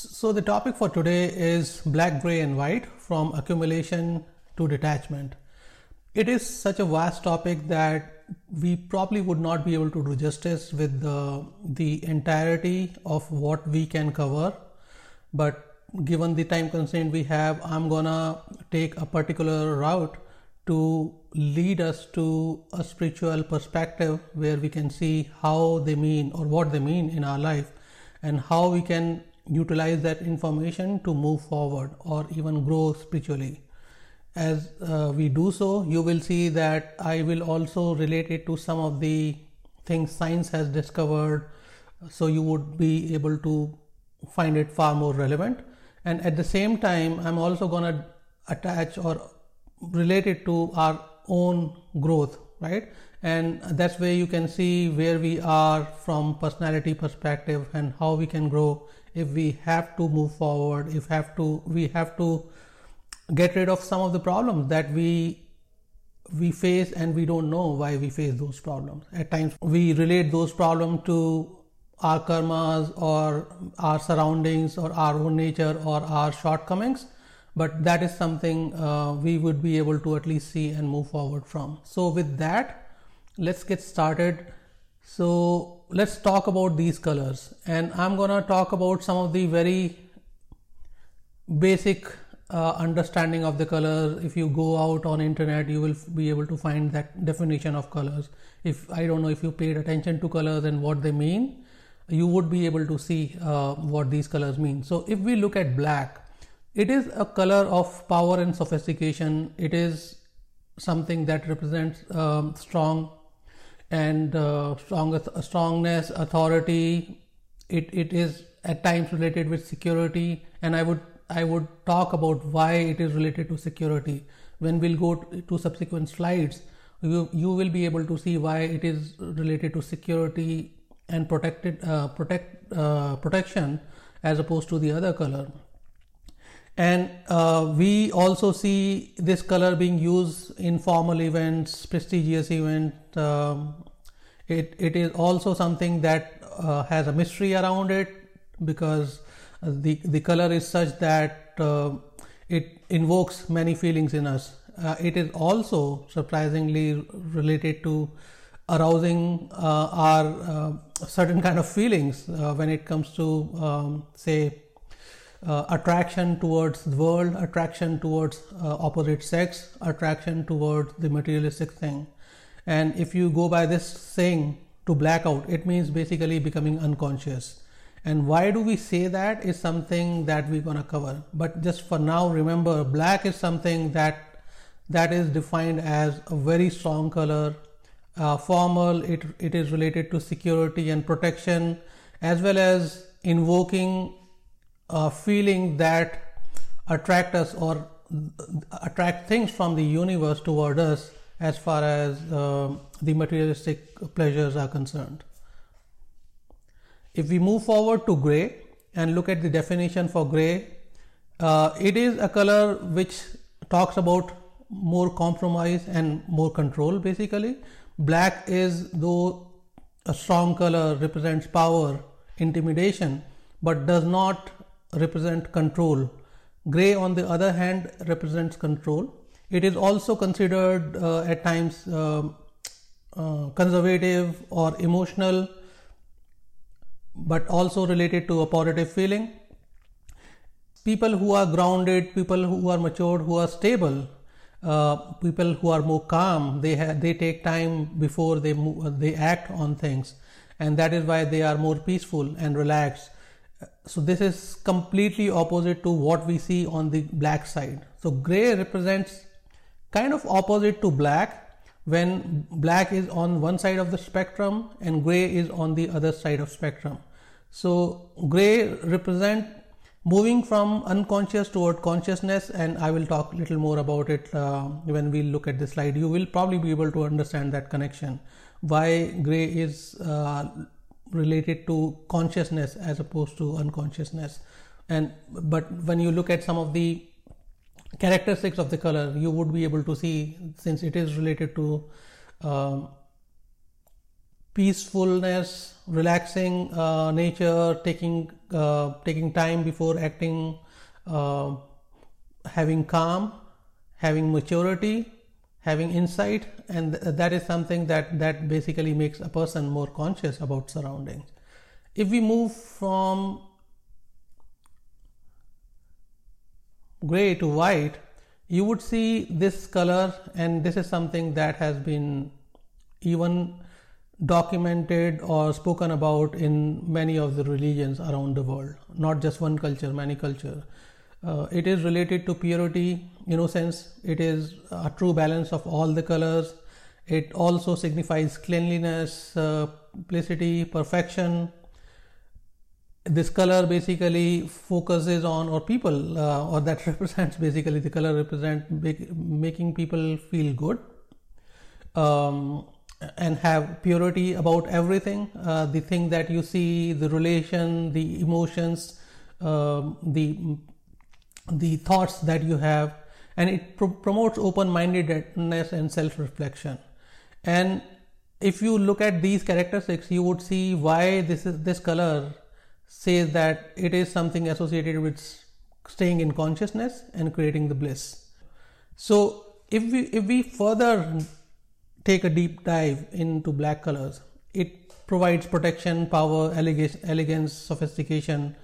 So the topic for today is black, gray and white from accumulation to detachment. It is such a vast topic that we probably would not be able to do justice with the, the entirety of what we can cover. But given the time constraint we have, I'm gonna take a particular route to lead us to a spiritual perspective where we can see how they mean or what they mean in our life and how we can utilize that information to move forward or even grow spiritually. As uh, we do so, you will see that I will also relate it to some of the things science has discovered, so you would be able to find it far more relevant. And at the same time, I'm also going to attach or relate it to our own growth, right? And that's where you can see where we are from personality perspective and how we can grow if we have to move forward if have to we have to get rid of some of the problems that we we face and we don't know why we face those problems. At times we relate those problems to our karmas or our surroundings or our own nature or our shortcomings but that is something uh, we would be able to at least see and move forward from. So with that let's get started. So let's talk about these colors. And I'm gonna talk about some of the very basic uh, understanding of the colors if you go out on internet you will be able to find that definition of colors. If I don't know if you paid attention to colors and what they mean you would be able to see uh, what these colors mean. So if we look at black it is a color of power and sophistication. It is something that represents um, strong and uh, strong, strongness, authority. It, it is at times related with security, and I would I would talk about why it is related to security. When we'll go to subsequent slides, you, you will be able to see why it is related to security and protected uh, protect uh, protection as opposed to the other color and uh, we also see this color being used in formal events prestigious events um, it, it is also something that uh, has a mystery around it because the the color is such that uh, it invokes many feelings in us. Uh, it is also surprisingly related to arousing uh, our uh, certain kind of feelings when it comes to um, say uh, attraction towards the world, attraction towards uh, opposite sex, attraction towards the materialistic thing. And if you go by this saying to blackout, it means basically becoming unconscious. And why do we say that is something that we're gonna cover. But just for now, remember black is something that that is defined as a very strong color, uh, formal. It it is related to security and protection, as well as invoking a feeling that attract us or attract things from the universe toward us as far as uh, the materialistic pleasures are concerned. If we move forward to gray and look at the definition for gray, uh, it is a color which talks about more compromise and more control basically. Black is though a strong color represents power, intimidation, but does not represent control. Gray, on the other hand, represents control. It is also considered uh, at times uh, uh, conservative or emotional, but also related to a positive feeling. People who are grounded, people who are matured, who are stable, uh, people who are more calm, they ha- they take time before they they act on things, and that is why they are more peaceful and relaxed so this is completely opposite to what we see on the black side. So gray represents kind of opposite to black when black is on one side of the spectrum and gray is on the other side of spectrum. So gray represent moving from unconscious toward consciousness and i will talk a little more about it uh, when we look at the slide. You will probably be able to understand that connection. Why gray is uh, related to consciousness as opposed to unconsciousness. And but when you look at some of the characteristics of the color you would be able to see since it is related to um, peacefulness, relaxing uh, nature, taking uh, taking time before acting, uh, having calm, having maturity, having insight, and th- that is something that that basically makes a person more conscious about surroundings. If we move from gray to white, you would see this color, and this is something that has been even documented or spoken about in many of the religions around the world, not just one culture, many culture. Uh, it is related to purity, innocence. It is a true balance of all the colors. It also signifies cleanliness, uh, simplicity, perfection, this color basically focuses on or people uh, or that represents basically the color represent making people feel good um, and have purity about everything uh, the thing that you see the relation the emotions um, the the thoughts that you have and it pro- promotes open mindedness and self reflection and if you look at these characteristics you would see why this is this color says that it is something associated with staying in consciousness and creating the bliss. So if we if we further take a deep dive into black colors, it provides protection, power, elegance sophistication.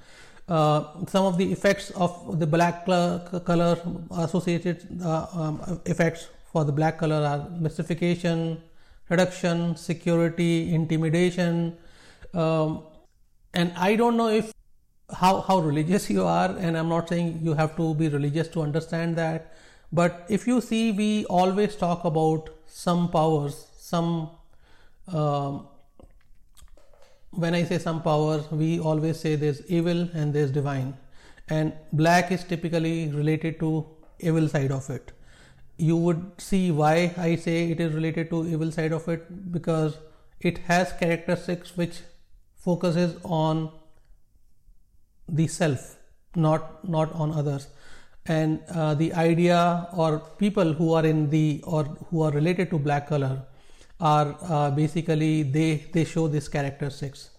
Uh, some of the effects of the black color associated uh, um, effects for the black color are mystification, reduction, security, intimidation, um, and i don't know if how how religious you are and i'm not saying you have to be religious to understand that but if you see we always talk about some powers some um, when i say some powers we always say there's evil and there's divine. And black is typically related to evil side of it. You would see why i say it is related to evil side of it because it has characteristics which focuses on the self not not on others. And uh, the idea or people who are in the or who are related to black color are uh, basically they they show these characteristics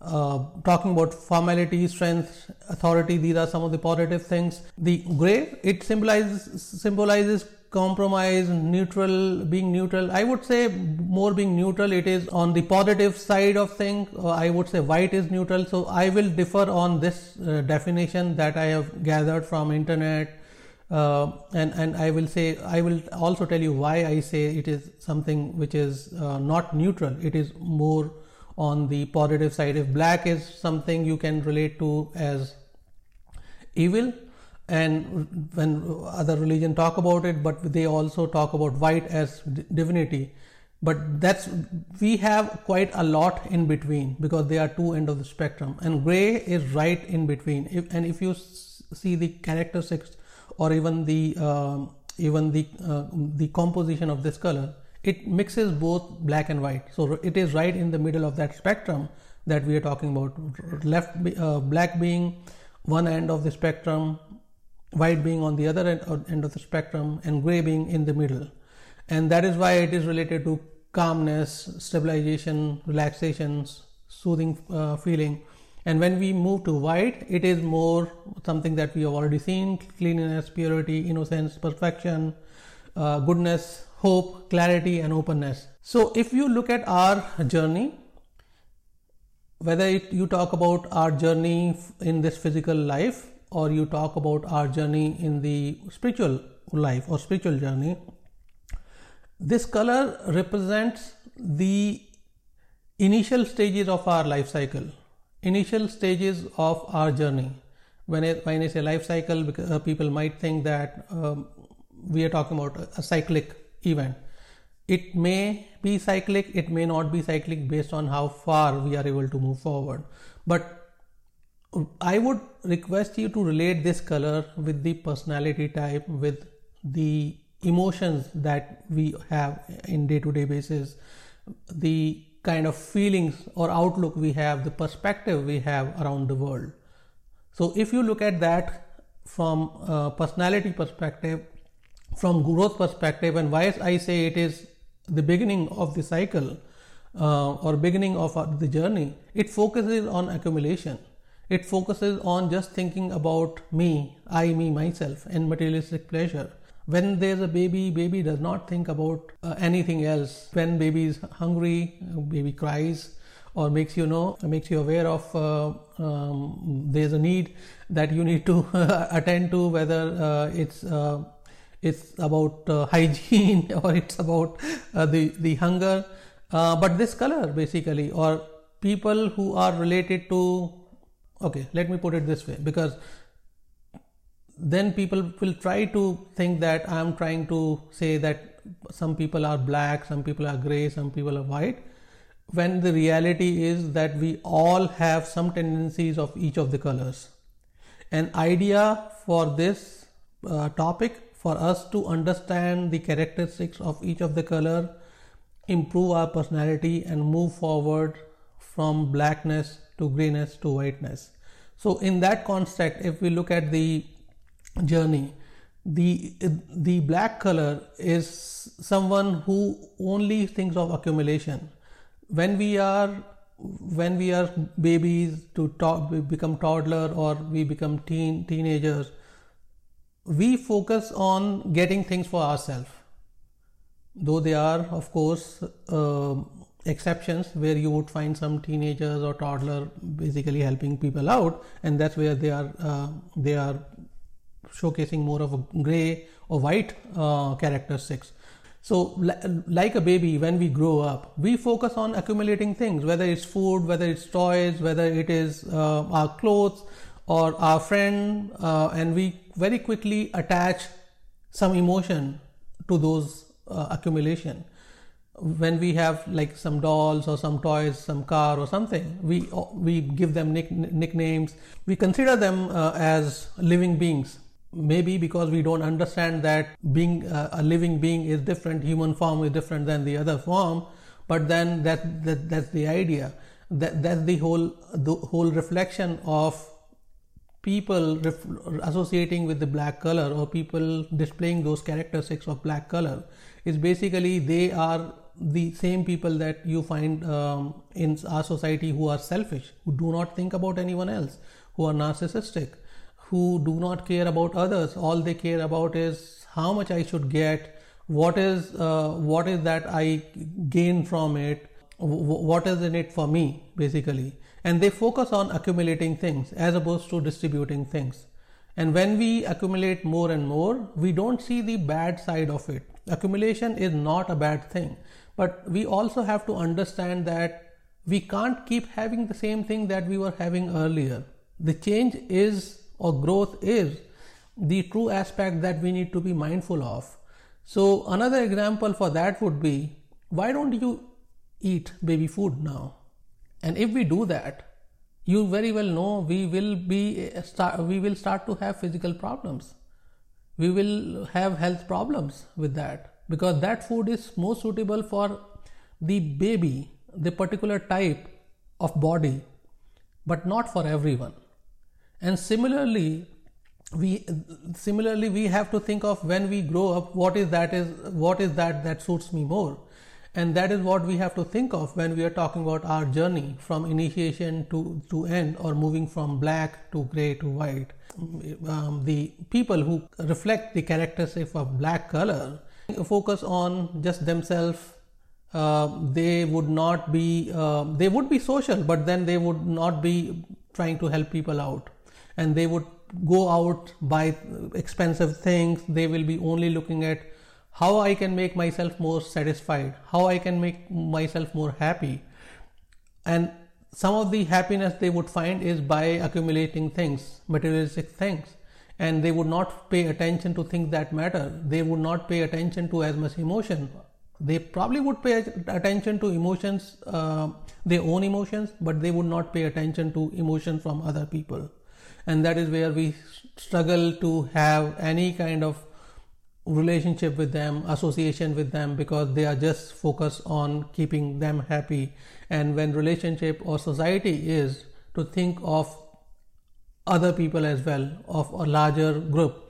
uh, talking about formality strength authority these are some of the positive things. The gray it symbolizes symbolizes compromise neutral being neutral. I would say more being neutral it is on the positive side of things uh, i would say white is neutral. So i will differ on this uh, definition that i have gathered from internet uh, and and i will say i will also tell you why i say it is something which is uh, not neutral. It is more on the positive side. If black is something you can relate to as evil and when other religion talk about it but they also talk about white as divinity. But that's we have quite a lot in between because they are two end of the spectrum. And gray is right in between. If, and if you see the characteristics or even the uh, even the uh, the composition of this color it mixes both black and white. So it is right in the middle of that spectrum that we are talking about. Left uh, black being one end of the spectrum white being on the other end, uh, end of the spectrum and gray being in the middle. And that is why it is related to calmness stabilization relaxations soothing uh, feeling and when we move to white it is more something that we have already seen cleanliness purity innocence perfection uh, goodness hope clarity and openness. So if you look at our journey whether it, you talk about our journey in this physical life or you talk about our journey in the spiritual life or spiritual journey, this color represents the initial stages of our life cycle, initial stages of our journey. When I, when I say life cycle, because, uh, people might think that um, we are talking about a, a cyclic event. It may be cyclic, it may not be cyclic based on how far we are able to move forward. But I would request you to relate this color with the personality type, with the emotions that we have in day to day basis, the kind of feelings or outlook we have, the perspective we have around the world. So, if you look at that from personality perspective, from growth perspective, and why I say it is the beginning of the cycle, uh, or beginning of the journey, it focuses on accumulation. It focuses on just thinking about me, I, me, myself, and materialistic pleasure. When there's a baby, baby does not think about uh, anything else. When baby is hungry, baby cries, or makes you know, makes you aware of uh, um, there's a need that you need to attend to, whether uh, it's uh, it's about uh, hygiene or it's about the the hunger. but this color basically, or people who are related to okay let me put it this way because then people will try to think that i am trying to say that some people are black some people are gray some people are white when the reality is that we all have some tendencies of each of the colors an idea for this uh, topic for us to understand the characteristics of each of the color improve our personality and move forward from blackness to grayness to whiteness. So in that context, if we look at the journey, the the black color is someone who only thinks of accumulation. When we are when we are babies to talk, become toddler or we become teen teenagers, we focus on getting things for ourselves. Though they are, of course, uh, exceptions where you would find some teenagers or toddler basically helping people out and that's where they are uh, they are showcasing more of a gray or white uh, characteristics so like a baby when we grow up we focus on accumulating things whether it's food whether it's toys whether it is uh, our clothes or our friend uh, and we very quickly attach some emotion to those uh, accumulation. When we have like some dolls or some toys some car or something we we give them nick, nicknames. We consider them uh, as living beings maybe because we don't understand that being uh, a living being is different human form is different than the other form but then that, that that's the idea. That that's the whole the whole reflection of people ref- associating with the black color or people displaying those characteristics of black color. Is basically they are the same people that you find um, in our society who are selfish, who do not think about anyone else, who are narcissistic, who do not care about others. All they care about is how much I should get, what is uh, what is that I gain from it, what is in it for me, basically. And they focus on accumulating things as opposed to distributing things. And when we accumulate more and more, we don't see the bad side of it. Accumulation is not a bad thing but we also have to understand that we can't keep having the same thing that we were having earlier. The change is or growth is the true aspect that we need to be mindful of. So, another example for that would be why don't you eat baby food now? And if we do that, you very well know we will be uh, start, we will start to have physical problems. We will have health problems with that because that food is more suitable for the baby, the particular type of body, but not for everyone. And similarly, we similarly we have to think of when we grow up what is that is what is that that suits me more? And that is what we have to think of when we are talking about our journey from initiation to, to end or moving from black to gray to white. Um, the people who reflect the characteristics of black color focus on just themselves. Uh, they would not be uh, they would be social but then they would not be trying to help people out and they would go out buy expensive things they will be only looking at how i can make myself more satisfied how i can make myself more happy and some of the happiness they would find is by accumulating things materialistic things and they would not pay attention to things that matter. They would not pay attention to as much emotion. They probably would pay attention to emotions, uh, their own emotions, but they would not pay attention to emotion from other people. And that is where we struggle to have any kind of relationship with them, association with them, because they are just focused on keeping them happy. And when relationship or society is to think of other people as well of a larger group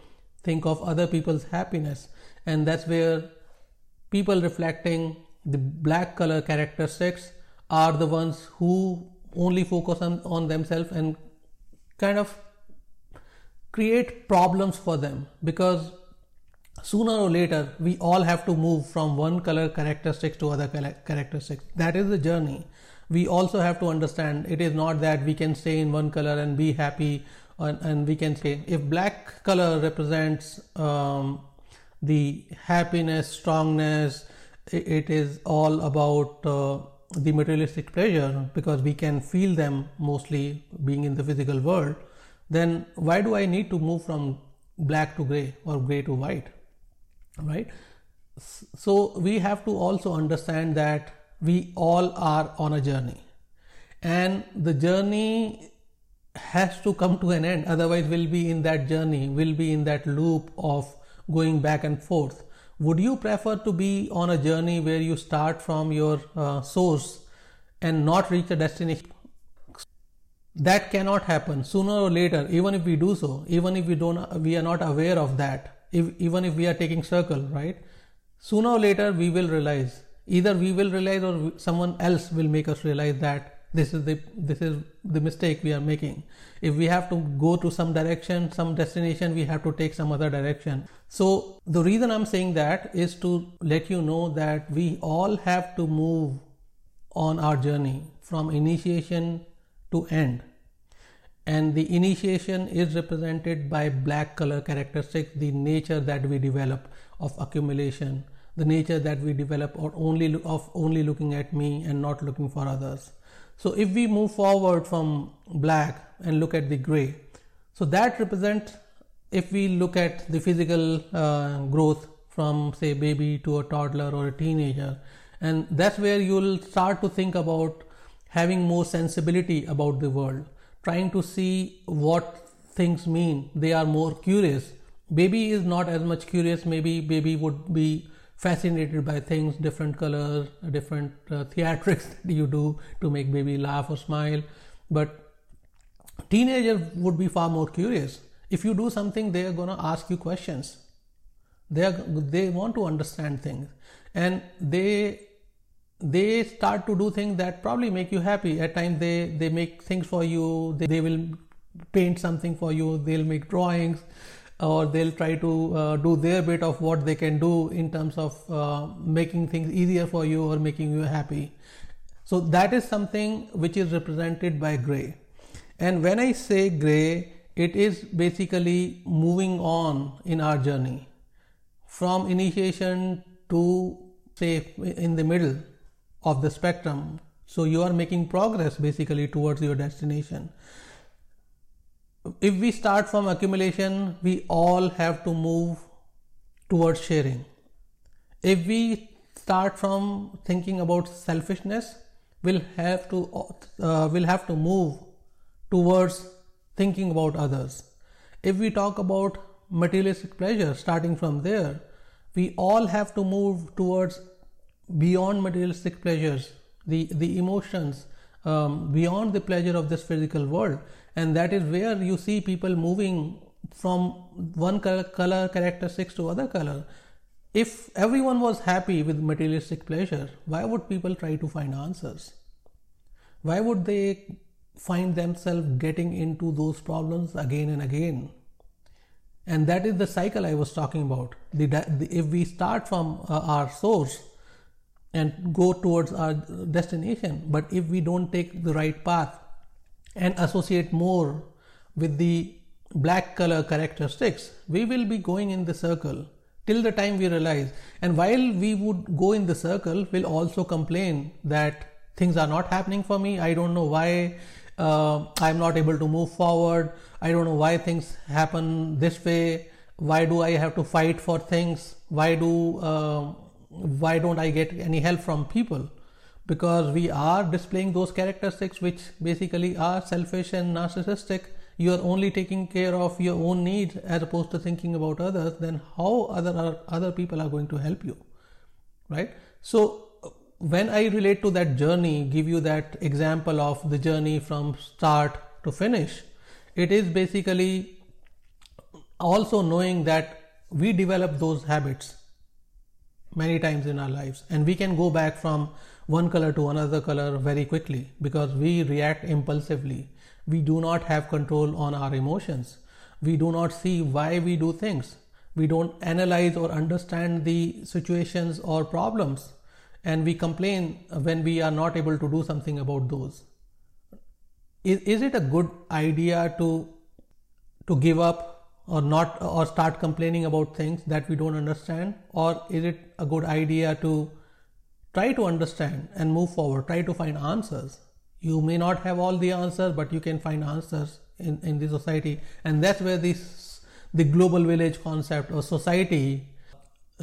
think of other people's happiness and that's where people reflecting the black color characteristics are the ones who only focus on, on themselves and kind of create problems for them because sooner or later we all have to move from one color characteristics to other characteristics. That is the journey. We also have to understand it is not that we can stay in one color and be happy and, and we can say if black color represents um, the happiness strongness it, is all about uh, the materialistic pleasure because we can feel them mostly being in the physical world then why do i need to move from black to gray or gray to white right? So we have to also understand that we all are on a journey and the journey has to come to an end. Otherwise we'll be in that journey we'll be in that loop of going back and forth. Would you prefer to be on a journey where you start from your uh, source and not reach a destination that cannot happen. Sooner or later even if we do so even if we don't we are not aware of that if, even if we are taking circle right? Sooner or later we will realize. Either we will realize or someone else will make us realize that this is the this is the mistake we are making. If we have to go to some direction some destination we have to take some other direction. So the reason i'm saying that is to let you know that we all have to move on our journey from initiation to end. And the initiation is represented by black color characteristics the nature that we develop of accumulation the nature that we develop or only of only looking at me and not looking for others. So if we move forward from black and look at the gray so that represents if we look at the physical uh, growth from say baby to a toddler or a teenager and that's where you'll start to think about having more sensibility about the world trying to see what things mean they are more curious baby is not as much curious maybe baby would be fascinated by things, different colors, different uh, theatrics that you do to make baby laugh or smile. But teenager would be far more curious. If you do something, they are going to ask you questions. They are, they want to understand things, and they they start to do things that probably make you happy. At times, they they make things for you. They, they will paint something for you. They'll make drawings or they'll try to uh, do their bit of what they can do in terms of uh, making things easier for you or making you happy. So that is something which is represented by gray. And when I say gray, it is basically moving on in our journey from initiation to say in the middle of the spectrum. So you are making progress basically towards your destination if we start from accumulation, we all have to move towards sharing. If we start from thinking about selfishness, we'll have to uh, we'll have to move towards thinking about others. If we talk about materialistic pleasure, starting from there, we all have to move towards beyond materialistic pleasures, the the emotions, um, beyond the pleasure of this physical world. And that is where you see people moving from one color, color characteristics to other color. If everyone was happy with materialistic pleasure why would people try to find answers? Why would they find themselves getting into those problems again and again? And that is the cycle i was talking about. The, the if we start from uh, our source and go towards our destination but if we don't take the right path and associate more with the black color characteristics, we will be going in the circle till the time we realize. And while we would go in the circle, we'll also complain that things are not happening for me. I don't know why uh, I'm not able to move forward. I don't know why things happen this way. Why do I have to fight for things? Why do uh, why don't I get any help from people? because we are displaying those characteristics which basically are selfish and narcissistic. You are only taking care of your own needs as opposed to thinking about others. Then how other other people are going to help you right? So when i relate to that journey give you that example of the journey from start to finish it is basically also knowing that we develop those habits many times in our lives and we can go back from one color to another color very quickly because we react impulsively. We do not have control on our emotions. We do not see why we do things. We don't analyze or understand the situations or problems. And we complain when we are not able to do something about those. Is, is it a good idea to, to give up or not or start complaining about things that we don't understand? Or is it a good idea to try to understand and move forward try to find answers? You may not have all the answers but you can find answers in, in the society. And that's where this the global village concept or society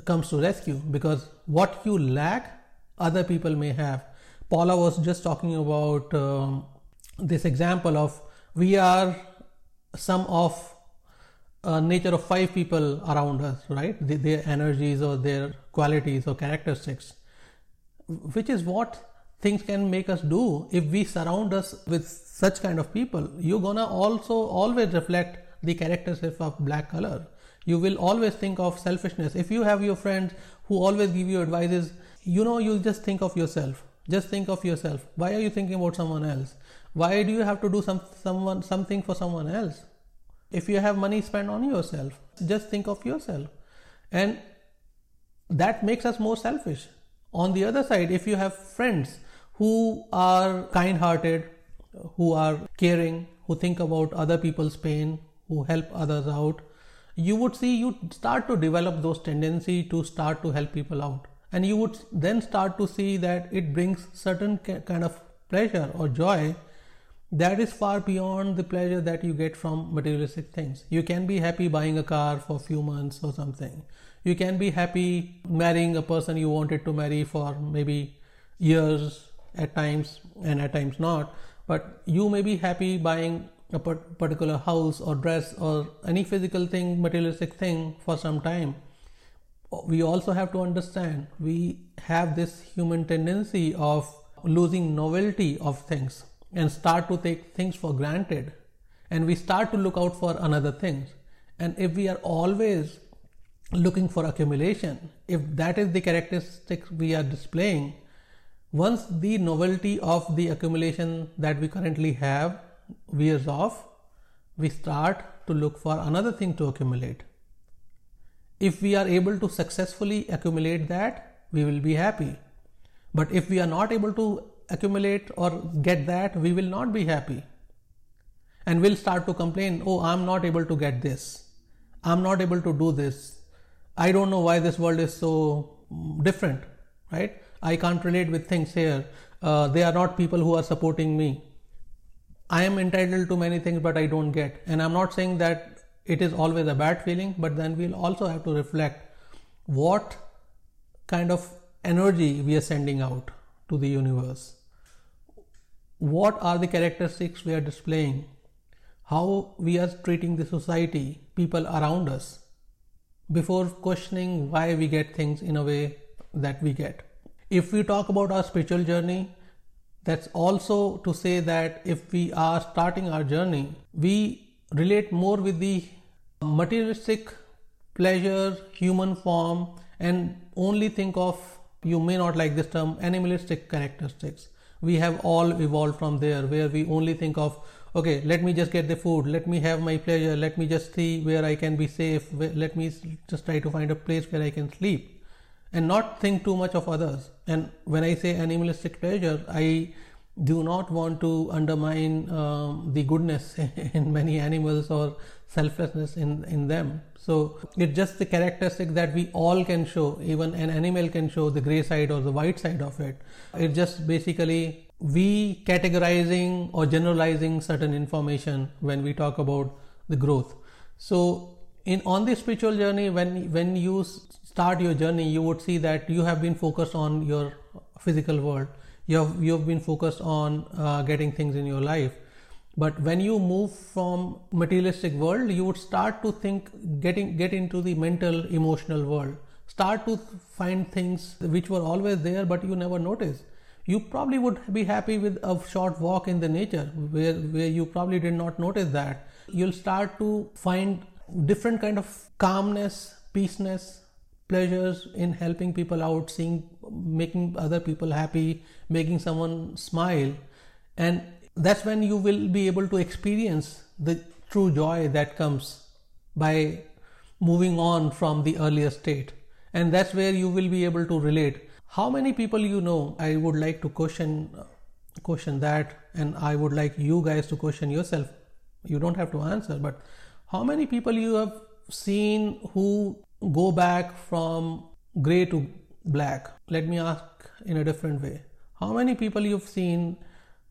comes to rescue because what you lack other people may have. Paula was just talking about um, this example of we are some of uh, nature of five people around us, right? The, their energies or their qualities or characteristics, which is what things can make us do if we surround us with such kind of people. You're gonna also always reflect the characteristics of black color. You will always think of selfishness. If you have your friends who always give you advices, you know, you just think of yourself. Just think of yourself. Why are you thinking about someone else? Why do you have to do some someone something for someone else? If you have money, spent on yourself. Just think of yourself. And that makes us more selfish. On the other side, if you have friends who are kind hearted, who are caring, who think about other people's pain, who help others out, you would see you start to develop those tendency to start to help people out and you would then start to see that it brings certain kind of pleasure or joy that is far beyond the pleasure that you get from materialistic things. You can be happy buying a car for a few months or something. You can be happy marrying a person you wanted to marry for maybe years at times and at times not. But you may be happy buying a particular house or dress or any physical thing, materialistic thing for some time. We also have to understand we have this human tendency of losing novelty of things and start to take things for granted. And we start to look out for another things. And if we are always looking for accumulation if that is the characteristics we are displaying once the novelty of the accumulation that we currently have wears off we start to look for another thing to accumulate. If we are able to successfully accumulate that we will be happy. But if we are not able to accumulate or get that, we will not be happy. And we'll start to complain, oh, I'm not able to get this. I'm not able to do this. I don't know why this world is so different, right? I can't relate with things here. Uh, they are not people who are supporting me. I am entitled to many things, but I don't get. And I'm not saying that it is always a bad feeling, but then we'll also have to reflect what kind of energy we are sending out to the universe. What are the characteristics we are displaying? How we are treating the society, people around us, before questioning why we get things in a way that we get. If we talk about our spiritual journey, that's also to say that if we are starting our journey, we relate more with the materialistic pleasure, human form, and only think of you may not like this term animalistic characteristics we have all evolved from there where we only think of okay let me just get the food let me have my pleasure let me just see where i can be safe let me just try to find a place where i can sleep and not think too much of others and when i say animalistic pleasure i do not want to undermine um, the goodness in many animals or selflessness in, in them. So it's just the characteristic that we all can show, even an animal can show the gray side or the white side of it. It's just basically we categorizing or generalizing certain information when we talk about the growth. So in on the spiritual journey, when when you start your journey, you would see that you have been focused on your physical world you have you have been focused on uh, getting things in your life but when you move from materialistic world you would start to think getting get into the mental emotional world. Start to find things which were always there but you never noticed. You probably would be happy with a short walk in the nature where where you probably did not notice that. You'll start to find different kind of calmness peaceness pleasures in helping people out, seeing, making other people happy, making someone smile, and that's when you will be able to experience the true joy that comes by moving on from the earlier state. And that's where you will be able to relate. How many people you know? I would like to question question that, and I would like you guys to question yourself. You don't have to answer, but how many people you have seen who go back from gray to black? Let me ask in a different way. How many people you've seen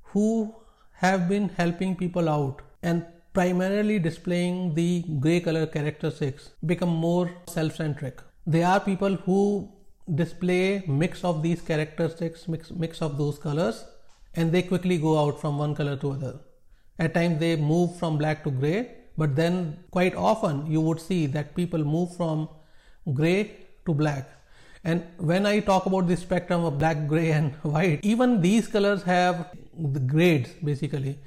who have been helping people out and primarily displaying the gray color characteristics become more self-centric. They are people who display mix of these characteristics, mix, mix of those colors and they quickly go out from one color to other. At times they move from black to gray, but then quite often you would see that people move from gray to black. And when I talk about the spectrum of black, gray, and white, even these colors have the grades basically.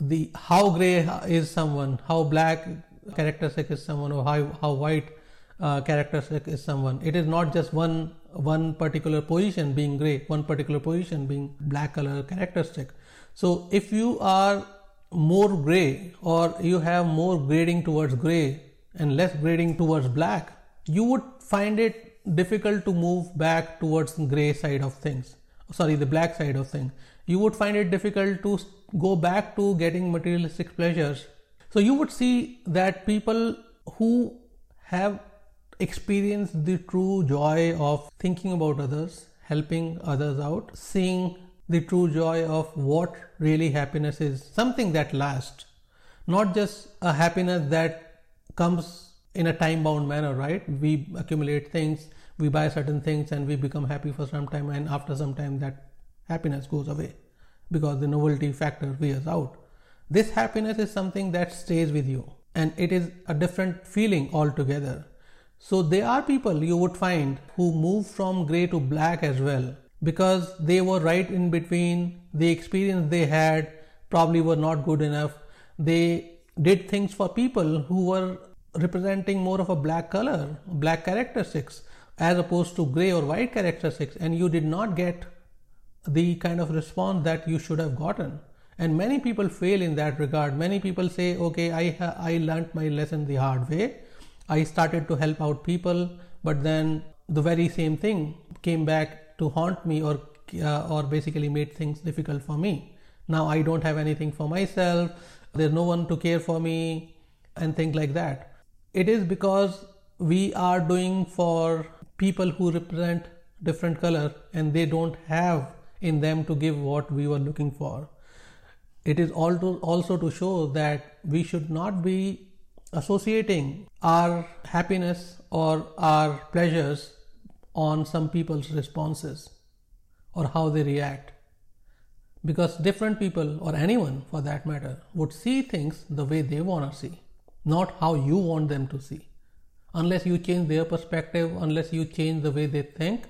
The how gray is someone, how black characteristic is someone, or how, how white uh, characteristic is someone. It is not just one one particular position being gray, one particular position being black color characteristic. So if you are more gray or you have more grading towards gray and less grading towards black, you would find it difficult to move back towards gray side of things. Sorry, the black side of things. You would find it difficult to go back to getting materialistic pleasures. So you would see that people who have experienced the true joy of thinking about others, helping others out, seeing the true joy of what really happiness is, something that lasts, not just a happiness that comes in a time bound manner, right? We accumulate things, we buy certain things, and we become happy for some time, and after some time, that happiness goes away because the novelty factor wears out. This happiness is something that stays with you, and it is a different feeling altogether. So there are people you would find who move from gray to black as well because they were right in between. The experience they had probably were not good enough. They did things for people who were representing more of a black color, black characteristics, as opposed to gray or white characteristics, and you did not get the kind of response that you should have gotten. And many people fail in that regard. Many people say, okay, I, ha- I learned my lesson the hard way I started to help out people, but then the very same thing came back to haunt me or uh, or basically made things difficult for me. Now I don't have anything for myself. There's no one to care for me and things like that. It is because we are doing for people who represent different color and they don't have in them to give what we were looking for. It is also to show that we should not be associating our happiness or our pleasures on some people's responses or how they react. Because different people, or anyone for that matter, would see things the way they want to see, not how you want them to see. Unless you change their perspective, unless you change the way they think,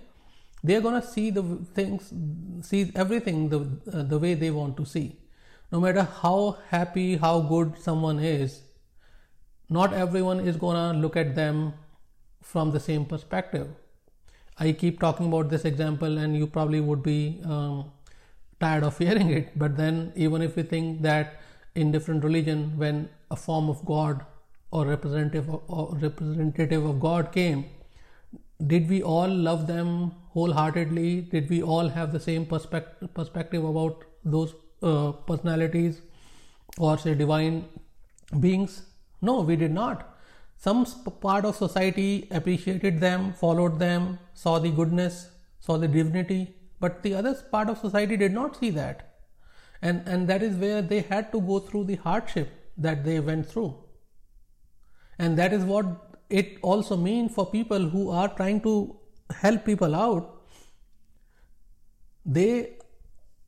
they're going to see the things, see everything the, uh, the way they want to see. No matter how happy, how good someone is, not everyone is gonna look at them from the same perspective. I keep talking about this example, and you probably would be um, tired of hearing it. But then, even if we think that in different religion, when a form of God or representative or representative of God came, did we all love them wholeheartedly? Did we all have the same perspective perspective about those uh, personalities or say divine beings? No, we did not. Some part of society appreciated them, followed them, saw the goodness, saw the divinity, but the other part of society did not see that. And, and that is where they had to go through the hardship that they went through. And that is what it also means for people who are trying to help people out. They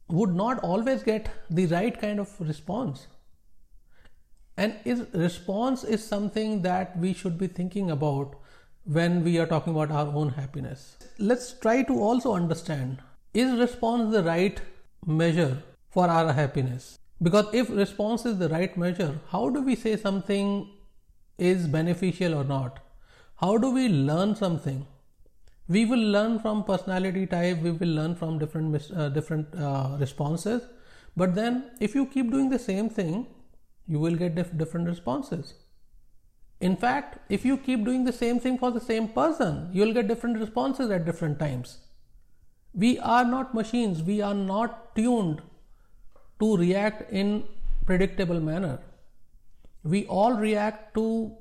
would not always get the right kind of response and is response is something that we should be thinking about when we are talking about our own happiness. Let's try to also understand is response the right measure for our happiness? Because if response is the right measure, how do we say something is beneficial or not? How do we learn something? We will learn from personality type we will learn from different uh, different uh, responses. But then if you keep doing the same thing you will get dif- different responses. In fact if you keep doing the same thing for the same person you will get different responses at different times. We are not machines we are not tuned to react in predictable manner we all react to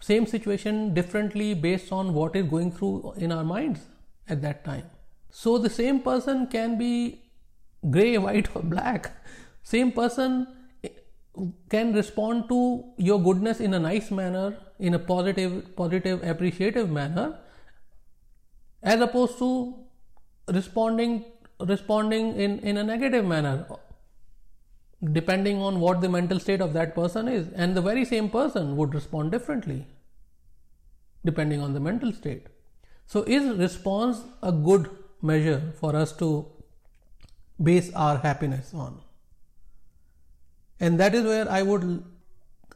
same situation differently based on what is going through in our minds at that time. So the same person can be gray, white, or black. Same person can respond to your goodness in a nice manner, in a positive, positive, appreciative manner, as opposed to responding responding in, in a negative manner depending on what the mental state of that person is and the very same person would respond differently depending on the mental state. So is response a good measure for us to base our happiness on? And that is where i would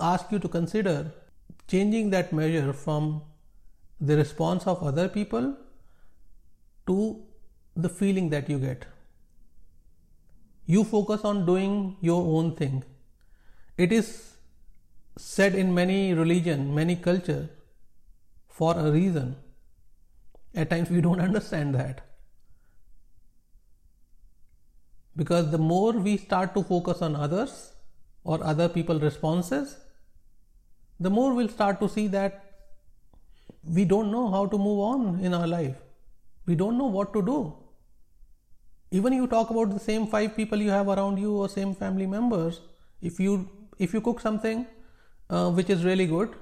ask you to consider changing that measure from the response of other people to the feeling that you get you focus on doing your own thing. It is said in many religion, many culture, for a reason. At times we don't understand that. Because the more we start to focus on others or other people responses, the more we'll start to see that we don't know how to move on in our life. We don't know what to do even you talk about the same five people you have around you or same family members if you if you cook something uh, which is really good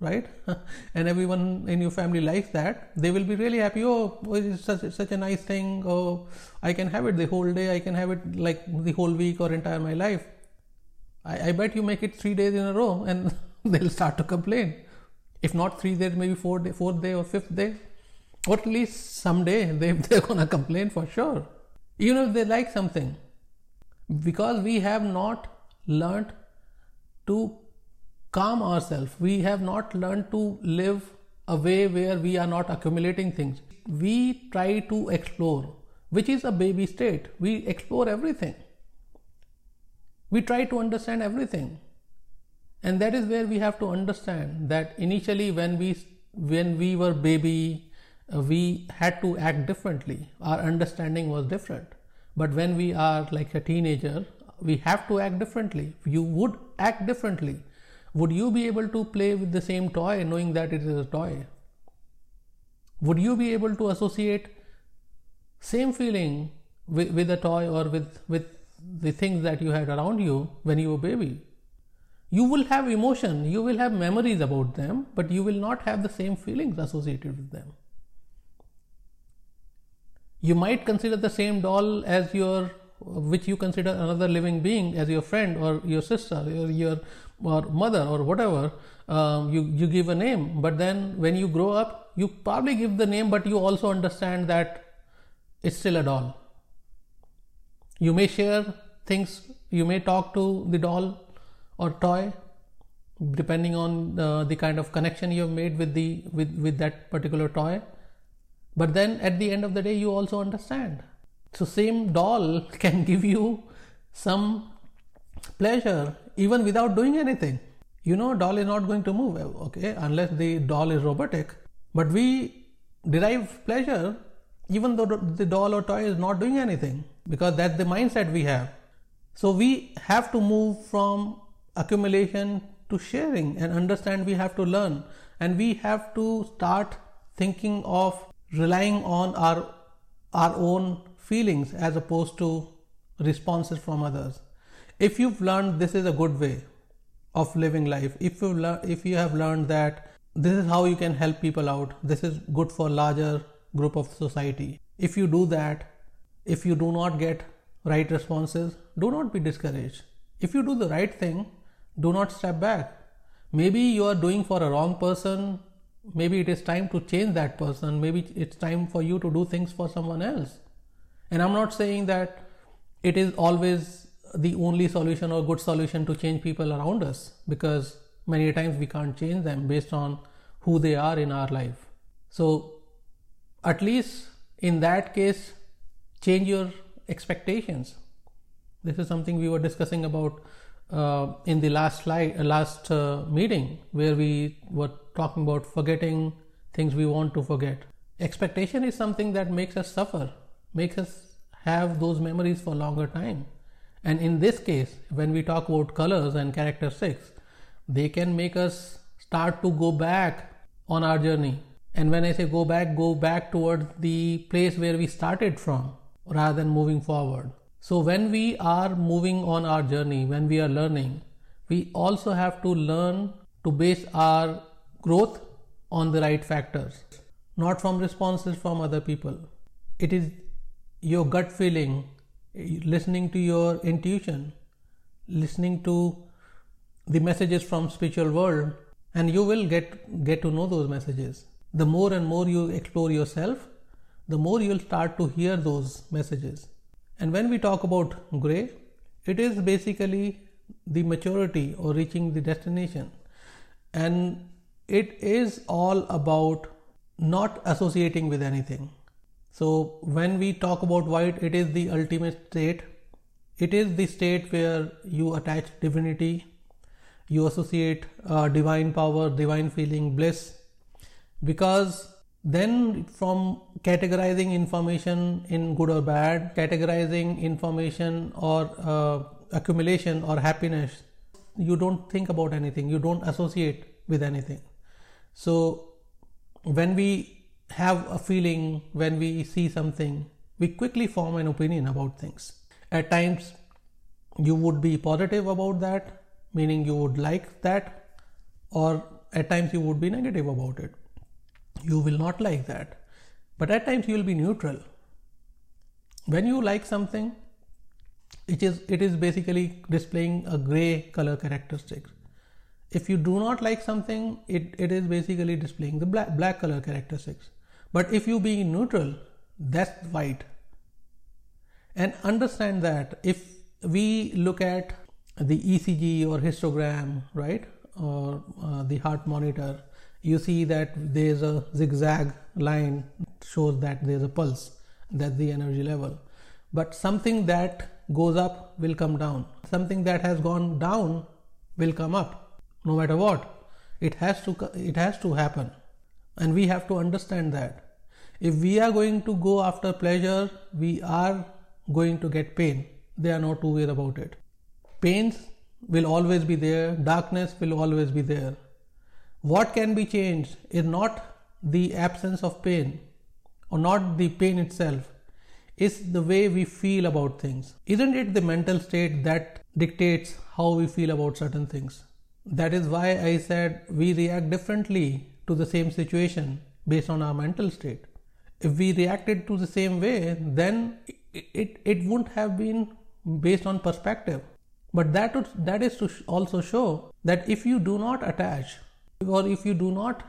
right? And everyone in your family likes that they will be really happy. Oh, oh it's such, such a nice thing. Oh i can have it the whole day. I can have it like the whole week or entire my life. I, I bet you make it three days in a row and they'll start to complain. If not three days maybe four day fourth day or fifth day or at least someday they, they're gonna complain for sure even if they like something. Because we have not learned to calm ourselves. We have not learned to live a way where we are not accumulating things. We try to explore which is a baby state. We explore everything. We try to understand everything. And that is where we have to understand that initially when we when we were baby we had to act differently. Our understanding was different. But when we are like a teenager, we have to act differently. You would act differently. Would you be able to play with the same toy knowing that it is a toy? Would you be able to associate same feeling with, with a toy or with, with the things that you had around you when you were baby? You will have emotion, you will have memories about them, but you will not have the same feelings associated with them you might consider the same doll as your which you consider another living being as your friend or your sister or your or mother or whatever um, you you give a name. But then when you grow up you probably give the name but you also understand that it's still a doll. You may share things you may talk to the doll or toy depending on uh, the kind of connection you have made with the with with that particular toy but then at the end of the day, you also understand. So, same doll can give you some pleasure even without doing anything. You know, doll is not going to move, okay, unless the doll is robotic. But we derive pleasure even though the doll or toy is not doing anything because that's the mindset we have. So, we have to move from accumulation to sharing and understand we have to learn and we have to start thinking of relying on our our own feelings as opposed to responses from others. If you've learned this is a good way of living life if you learn if you have learned that this is how you can help people out this is good for larger group of society. If you do that if you do not get right responses do not be discouraged. If you do the right thing do not step back. Maybe you are doing for a wrong person maybe it is time to change that person. Maybe it's time for you to do things for someone else. And i'm not saying that it is always the only solution or good solution to change people around us because many times we can't change them based on who they are in our life. So at least in that case, change your expectations. This is something we were discussing about uh, in the last slide, uh, last uh, meeting, where we were talking about forgetting things we want to forget. Expectation is something that makes us suffer, makes us have those memories for longer time. And in this case, when we talk about colors and character six, they can make us start to go back on our journey. And when I say go back, go back towards the place where we started from rather than moving forward. So, when we are moving on our journey, when we are learning, we also have to learn to base our growth on the right factors, not from responses from other people. It is your gut feeling, listening to your intuition, listening to the messages from spiritual world and you will get get to know those messages. The more and more you explore yourself the more you'll start to hear those messages. And when we talk about gray it is basically the maturity or reaching the destination. And it is all about not associating with anything. So when we talk about white it is the ultimate state. It is the state where you attach divinity you associate uh, divine power divine feeling bliss. Because then from categorizing information in good or bad categorizing information or uh, accumulation or happiness you don't think about anything. You don't associate with anything so when we have a feeling when we see something we quickly form an opinion about things. At times you would be positive about that meaning you would like that or at times you would be negative about it. You will not like that. But at times you will be neutral. When you like something it is it is basically displaying a gray color characteristic if you do not like something it, it is basically displaying the black, black color characteristics. But if you being neutral that's white. And understand that if we look at the ECG or histogram right or uh, the heart monitor you see that there is a zigzag line shows that there is a pulse that's the energy level. But something that goes up will come down. Something that has gone down will come up no matter what it has to it has to happen. And we have to understand that. If we are going to go after pleasure we are going to get pain. There are no two ways about it. Pains will always be there. Darkness will always be there. What can be changed is not the absence of pain or not the pain itself, is the way we feel about things. Isn't it the mental state that dictates how we feel about certain things? That is why I said we react differently to the same situation based on our mental state. If we reacted to the same way, then it, it, it wouldn't have been based on perspective. But that, would, that is to also show that if you do not attach or if you do not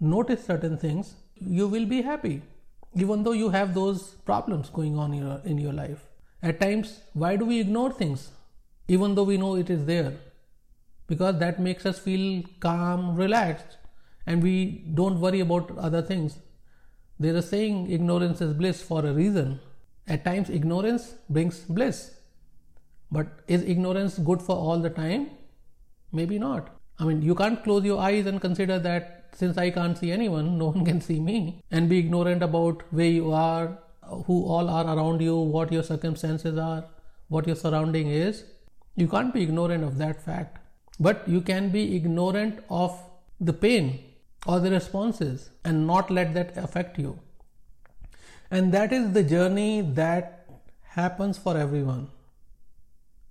notice certain things you will be happy even though you have those problems going on in your, in your life at times why do we ignore things even though we know it is there because that makes us feel calm relaxed and we don't worry about other things. There is a saying ignorance is bliss for a reason. At times ignorance brings bliss. But is ignorance good for all the time? Maybe not. I mean, you can't close your eyes and consider that since I can't see anyone, no one can see me, and be ignorant about where you are, who all are around you, what your circumstances are, what your surrounding is. You can't be ignorant of that fact. But you can be ignorant of the pain or the responses and not let that affect you. And that is the journey that happens for everyone.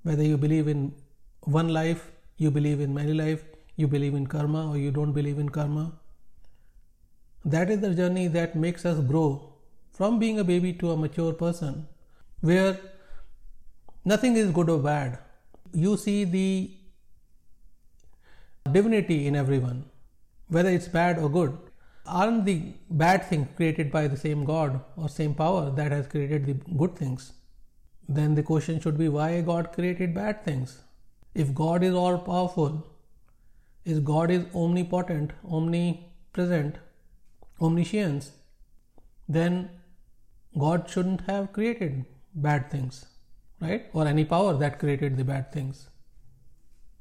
Whether you believe in one life, you believe in many life, you believe in karma or you don't believe in karma. That is the journey that makes us grow from being a baby to a mature person where nothing is good or bad. You see the divinity in everyone, whether it's bad or good. Aren't the bad things created by the same God or same power that has created the good things? Then the question should be why God created bad things? If God is all powerful, if God is omnipotent, omnipresent, omniscience, then God shouldn't have created bad things, right? Or any power that created the bad things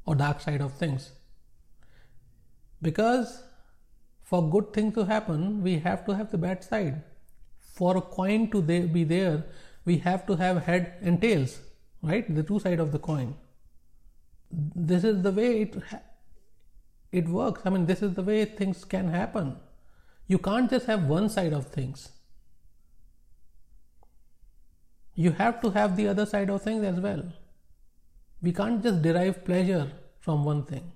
or dark side of things. Because for good things to happen, we have to have the bad side. For a coin to be there, we have to have head and tails, right? The two side of the coin. This is the way it it works. I mean, this is the way things can happen. You can't just have one side of things. You have to have the other side of things as well. We can't just derive pleasure from one thing.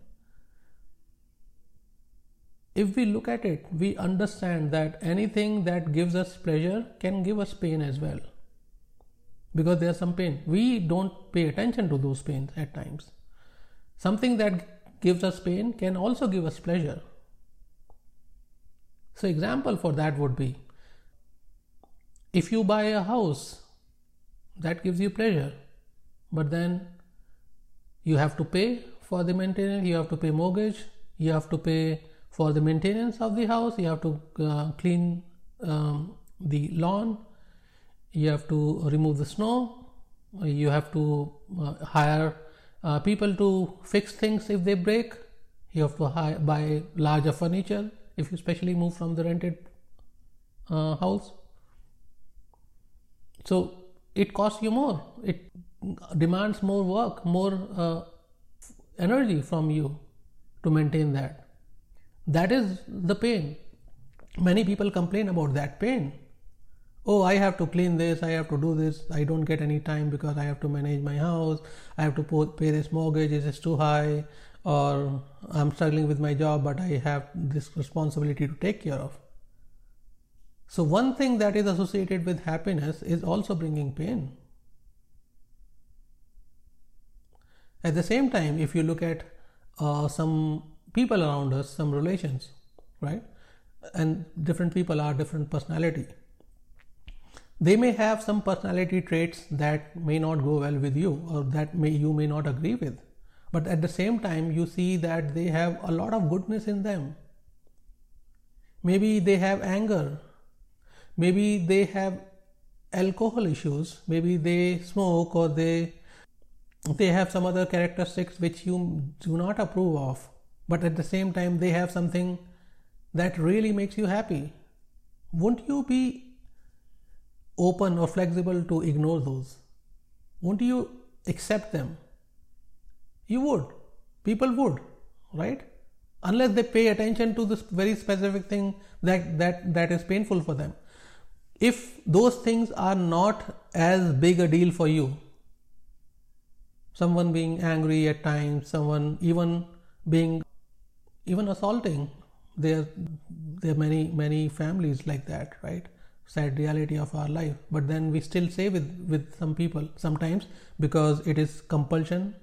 If we look at it, we understand that anything that gives us pleasure can give us pain as well. Because there's some pain. We don't pay attention to those pains at times. Something that gives us pain can also give us pleasure. So, example for that would be if you buy a house that gives you pleasure, but then you have to pay for the maintenance, you have to pay mortgage, you have to pay for the maintenance of the house, you have to uh, clean um, the lawn, you have to remove the snow, you have to uh, hire uh, people to fix things if they break, you have to hire, buy larger furniture if you especially move from the rented uh, house. So it costs you more, it demands more work, more uh, energy from you to maintain that. That is the pain. Many people complain about that pain. Oh, I have to clean this, I have to do this, I don't get any time because I have to manage my house, I have to pay this mortgage, it is too high, or I'm struggling with my job, but I have this responsibility to take care of. So, one thing that is associated with happiness is also bringing pain. At the same time, if you look at uh, some people around us, some relations, right? And different people are different personality. They may have some personality traits that may not go well with you or that may you may not agree with. But at the same time, you see that they have a lot of goodness in them. Maybe they have anger. Maybe they have alcohol issues. Maybe they smoke or they they have some other characteristics which you do not approve of but at the same time they have something that really makes you happy. Won't you be open or flexible to ignore those? Won't you accept them? You would. People would right? Unless they pay attention to this very specific thing that that that is painful for them. If those things are not as big a deal for you someone being angry at times someone even being even assaulting there there are many many families like that right? Sad reality of our life. But then we still say with with some people sometimes because it is compulsion.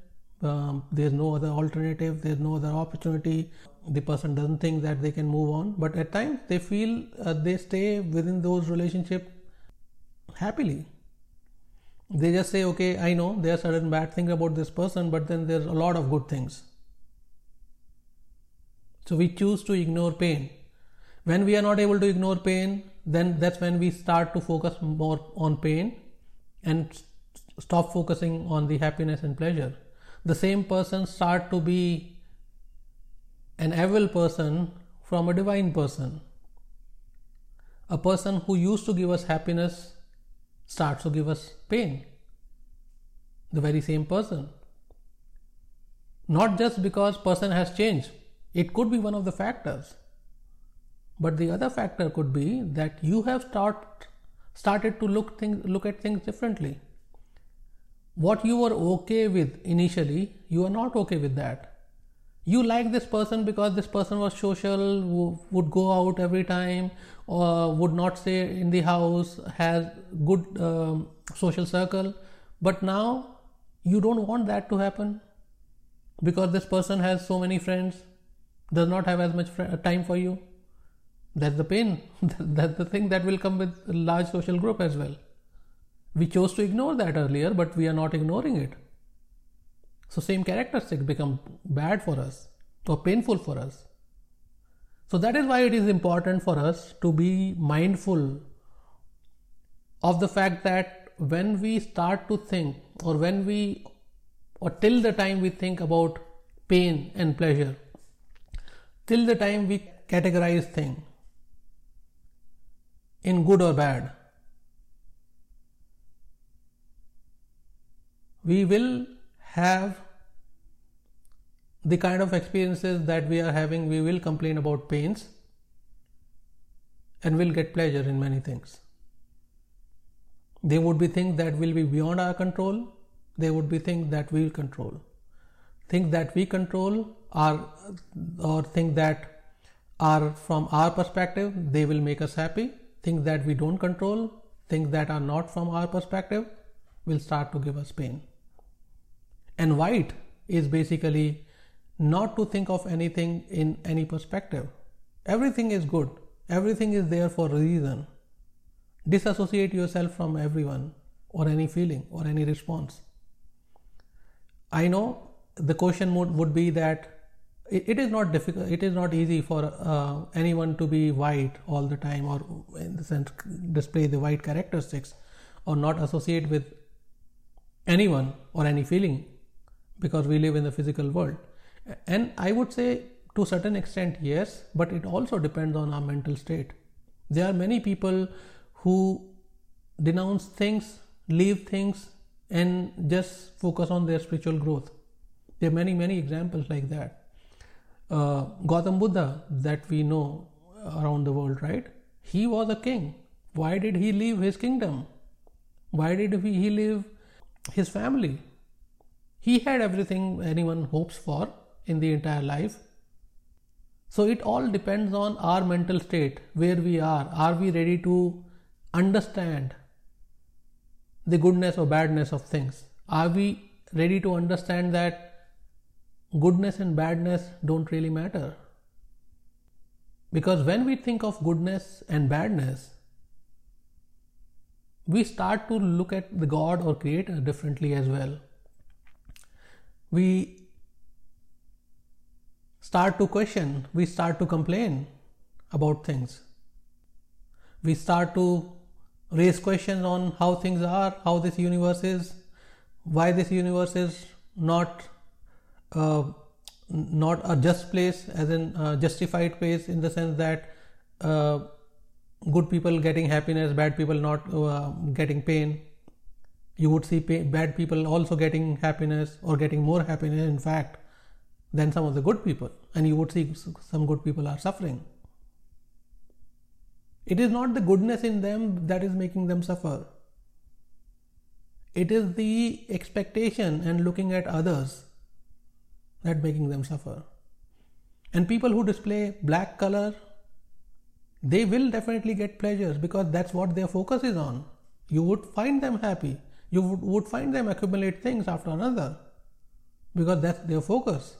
Um, there's no other alternative. There's no other opportunity. The person doesn't think that they can move on. But at times they feel uh, they stay within those relationship happily. They just say okay i know there are certain bad things about this person but then there's a lot of good things so we choose to ignore pain when we are not able to ignore pain then that's when we start to focus more on pain and stop focusing on the happiness and pleasure the same person start to be an evil person from a divine person a person who used to give us happiness starts to give us pain. The very same person. Not just because person has changed. It could be one of the factors. But the other factor could be that you have start, started to look things, look at things differently. What you were okay with initially, you are not okay with that you like this person because this person was social would go out every time or would not stay in the house has good um, social circle but now you don't want that to happen because this person has so many friends does not have as much fr- uh, time for you. That's the pain. That's the thing that will come with large social group as well. We chose to ignore that earlier but we are not ignoring it. So same characteristics become bad for us or painful for us. So that is why it is important for us to be mindful of the fact that when we start to think or when we or till the time we think about pain and pleasure till the time we categorize things in good or bad we will have the kind of experiences that we are having, we will complain about pains and will get pleasure in many things. There would be things that will be beyond our control, there would be things that we will control. Things that we control are or think that are from our perspective, they will make us happy. Things that we don't control, things that are not from our perspective, will start to give us pain. And white is basically not to think of anything in any perspective. Everything is good, everything is there for a reason. Disassociate yourself from everyone or any feeling or any response. I know the question would, would be that it, is not difficult, it is not easy for uh, anyone to be white all the time or in the sense display the white characteristics or not associate with anyone or any feeling because we live in the physical world and I would say to certain extent, yes, but it also depends on our mental state. There are many people who denounce things, leave things, and just focus on their spiritual growth. There are many, many examples like that. Uh, Gautam Buddha, that we know around the world, right? He was a king. Why did he leave his kingdom? Why did he leave his family? He had everything anyone hopes for, in the entire life. So it all depends on our mental state, where we are. Are we ready to understand the goodness or badness of things? Are we ready to understand that goodness and badness don't really matter? Because when we think of goodness and badness, we start to look at the God or Creator differently as well. We start to question, we start to complain about things. We start to raise questions on how things are, how this universe is, why this universe is not uh, not a just place, as in justified place, in the sense that uh, good people getting happiness, bad people not uh, getting pain. You would see pay, bad people also getting happiness or getting more happiness. In fact, than some of the good people, and you would see some good people are suffering. It is not the goodness in them that is making them suffer. It is the expectation and looking at others that making them suffer. And people who display black color, they will definitely get pleasures because that's what their focus is on. You would find them happy. You would, find them accumulate things after another because that's their focus.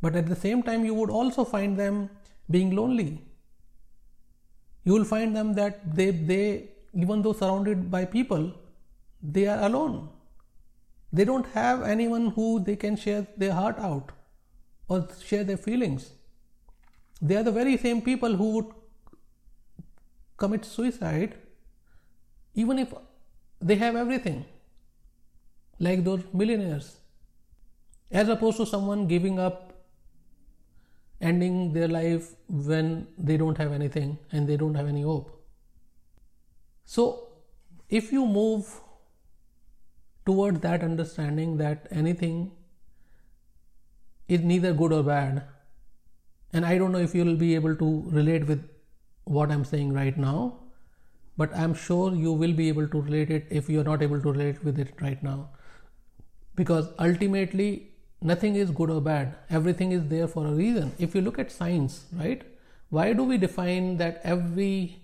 But at the same time, you would also find them being lonely. You will find them that they, they even though surrounded by people, they are alone. They don't have anyone who they can share their heart out or share their feelings. They are the very same people who would commit suicide even if they have everything, like those millionaires, as opposed to someone giving up ending their life when they don't have anything and they don't have any hope. So, if you move towards that understanding that anything is neither good or bad, and I don't know if you will be able to relate with what I'm saying right now, but I'm sure you will be able to relate it if you're not able to relate with it right now. Because ultimately, nothing is good or bad. Everything is there for a reason. If you look at science right why do we define that every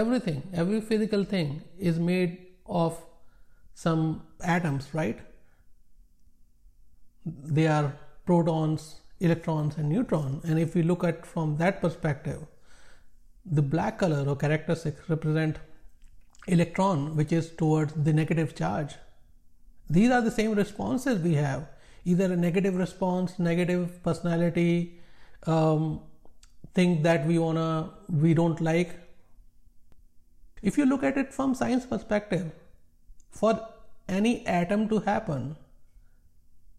everything every physical thing is made of some atoms right? They are protons electrons and neutrons and if we look at from that perspective the black color or characteristics represent electron which is towards the negative charge. These are the same responses we have. Either a negative response, negative personality, um, thing that we wanna we don't like. If you look at it from science perspective, for any atom to happen,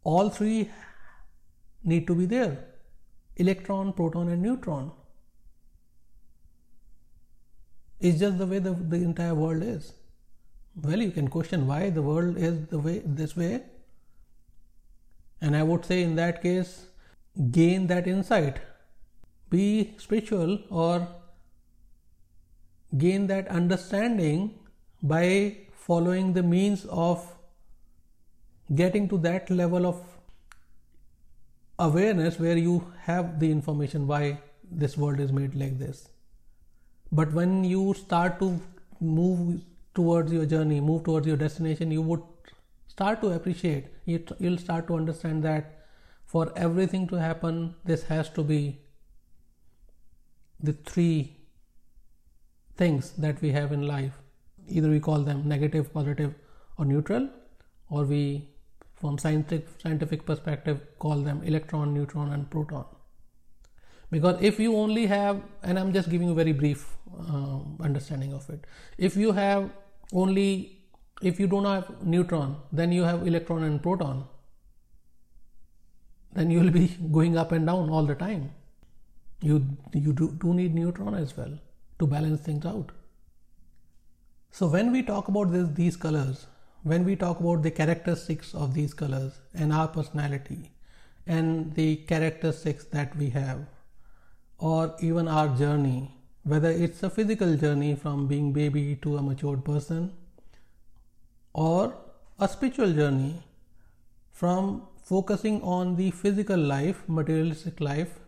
all three need to be there electron, proton, and neutron. It's just the way the, the entire world is. Well, you can question why the world is the way this way. And I would say in that case, gain that insight. Be spiritual or gain that understanding by following the means of getting to that level of awareness where you have the information why this world is made like this. But when you start to move towards your journey, move towards your destination, you would start to appreciate, you'll start to understand that for everything to happen, this has to be the three things that we have in life. Either we call them negative, positive, or neutral, or we, from scientific, scientific perspective, call them electron, neutron, and proton. Because if you only have, and I'm just giving a very brief uh, understanding of it, if you have only, if you don't have neutron, then you have electron and proton then you will be going up and down all the time. You, you do, do need neutron as well to balance things out. So when we talk about this, these colors, when we talk about the characteristics of these colors and our personality and the characteristics that we have, or even our journey, whether it's a physical journey from being baby to a matured person, or a spiritual journey from focusing on the physical life, materialistic life,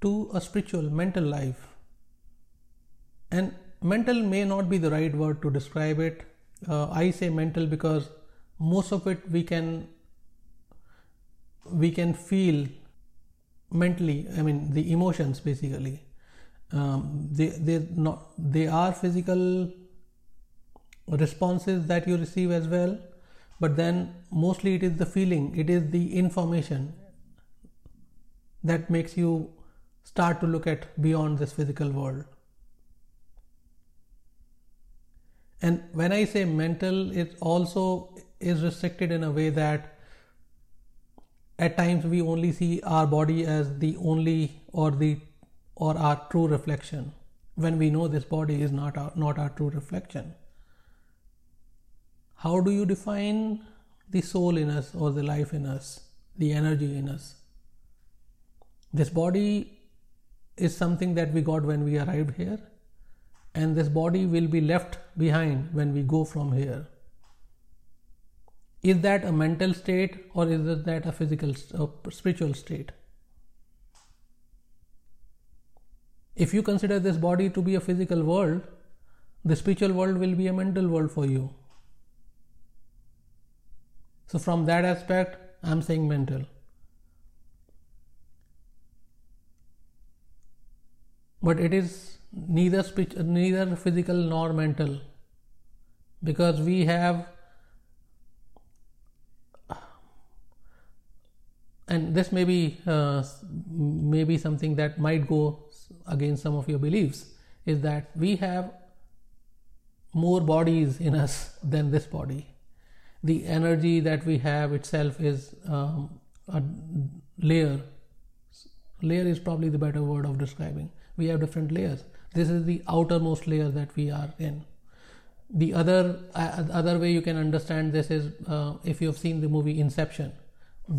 to a spiritual, mental life. And mental may not be the right word to describe it. Uh, I say mental because most of it we can we can feel mentally. I mean the emotions basically. Um, they they not they are physical responses that you receive as well but then mostly it is the feeling, it is the information that makes you start to look at beyond this physical world. And when I say mental, it also is restricted in a way that at times we only see our body as the only or the or our true reflection when we know this body is not our, not our true reflection how do you define the soul in us or the life in us, the energy in us? This body is something that we got when we arrived here, and this body will be left behind when we go from here. Is that a mental state or is that a physical, a spiritual state? If you consider this body to be a physical world, the spiritual world will be a mental world for you. So, from that aspect, I am saying mental. But it is neither speech, neither physical nor mental because we have and this may be uh, maybe something that might go against some of your beliefs is that we have more bodies in us than this body the energy that we have itself is um, a layer. Layer is probably the better word of describing. We have different layers. This is the outermost layer that we are in. The other uh, other way you can understand this is uh, if you have seen the movie Inception,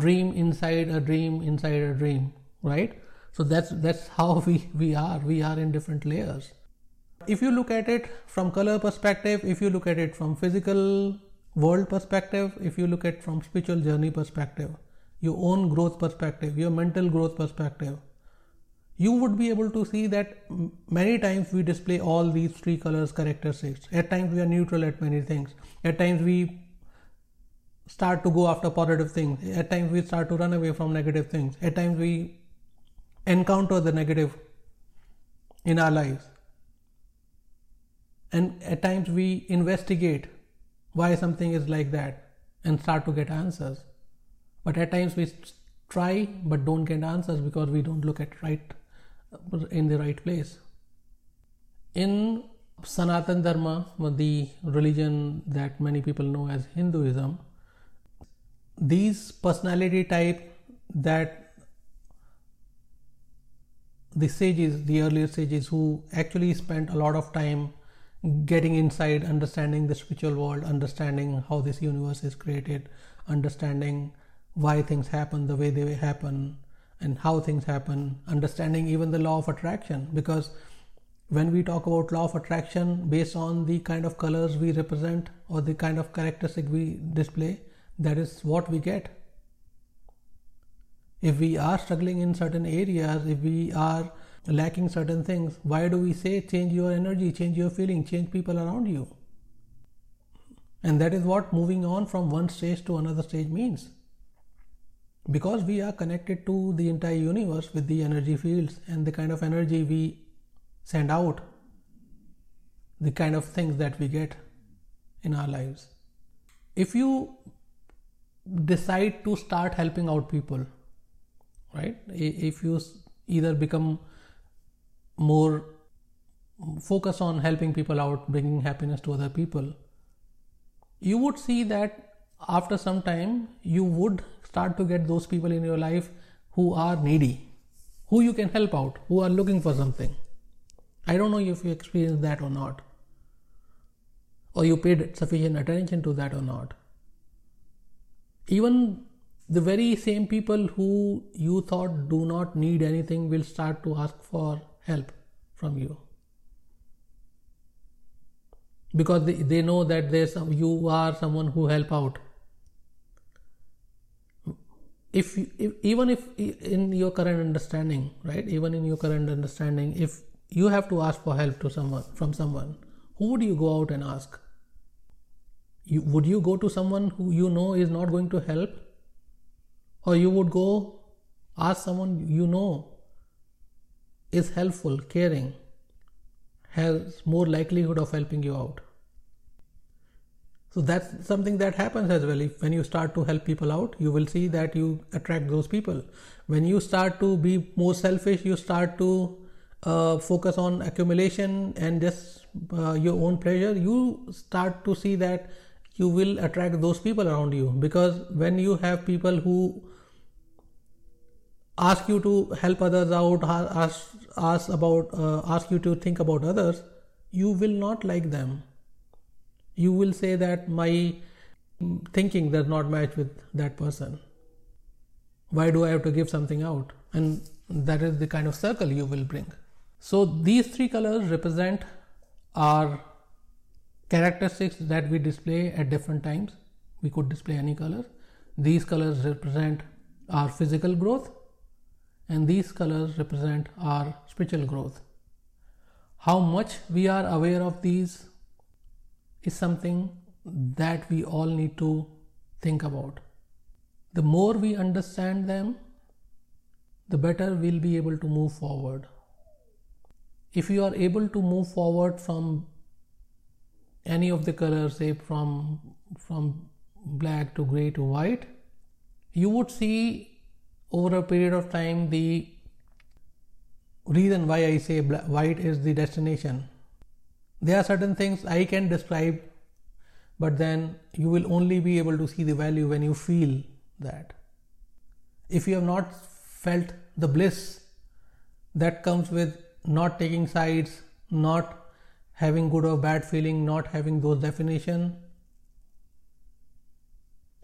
dream inside a dream inside a dream, right? So that's that's how we we are. We are in different layers. If you look at it from color perspective, if you look at it from physical world perspective, if you look at from spiritual journey perspective, your own growth perspective, your mental growth perspective, you would be able to see that many times we display all these three colors characteristics. At times we are neutral at many things. At times we start to go after positive things. At times we start to run away from negative things. At times we encounter the negative in our lives. And at times we investigate why something is like that and start to get answers. But at times we try but don't get answers because we don't look at right in the right place. in Sanatan Dharma, the religion that many people know as Hinduism, these personality type that the sages, the earlier sages who actually spent a lot of time getting inside, understanding the spiritual world, understanding how this universe is created, understanding why things happen the way they happen, and how things happen, understanding even the law of attraction. Because when we talk about law of attraction based on the kind of colors we represent or the kind of characteristic we display, that is what we get. If we are struggling in certain areas, if we are lacking certain things, why do we say change your energy, change your feeling, change people around you? And that is what moving on from one stage to another stage means. Because we are connected to the entire universe with the energy fields and the kind of energy we send out, the kind of things that we get in our lives. If you decide to start helping out people, right? If you either become more focus on helping people out, bringing happiness to other people, you would see that after some time you would start to get those people in your life who are needy, who you can help out, who are looking for something. I don't know if you experienced that or not, or you paid sufficient attention to that or not. Even the very same people who you thought do not need anything will start to ask for help from you because they, know that there's some, you are someone who help out if, if even if in your current understanding right even in your current understanding if you have to ask for help to someone from someone who would you go out and ask you, would you go to someone who you know is not going to help or you would go ask someone you know is helpful, caring, has more likelihood of helping you out. So that's something that happens as well. If when you start to help people out, you will see that you attract those people. When you start to be more selfish, you start to uh, focus on accumulation and just uh, your own pleasure. You start to see that you will attract those people around you because when you have people who ask you to help others out, ask, ask about, uh, ask you to think about others, you will not like them. You will say that my thinking does not match with that person. Why do I have to give something out? And that is the kind of circle you will bring. So these three colors represent our characteristics that we display at different times. We could display any color. These colors represent our physical growth and these colors represent our spiritual growth. How much we are aware of these is something that we all need to think about. The more we understand them, the better we'll be able to move forward. If you are able to move forward from any of the colors, say from from black to gray to white, you would see over a period of time the reason why I say white is the destination. There are certain things I can describe, but then you will only be able to see the value when you feel that. If you have not felt the bliss that comes with not taking sides, not having good or bad feeling, not having those definition,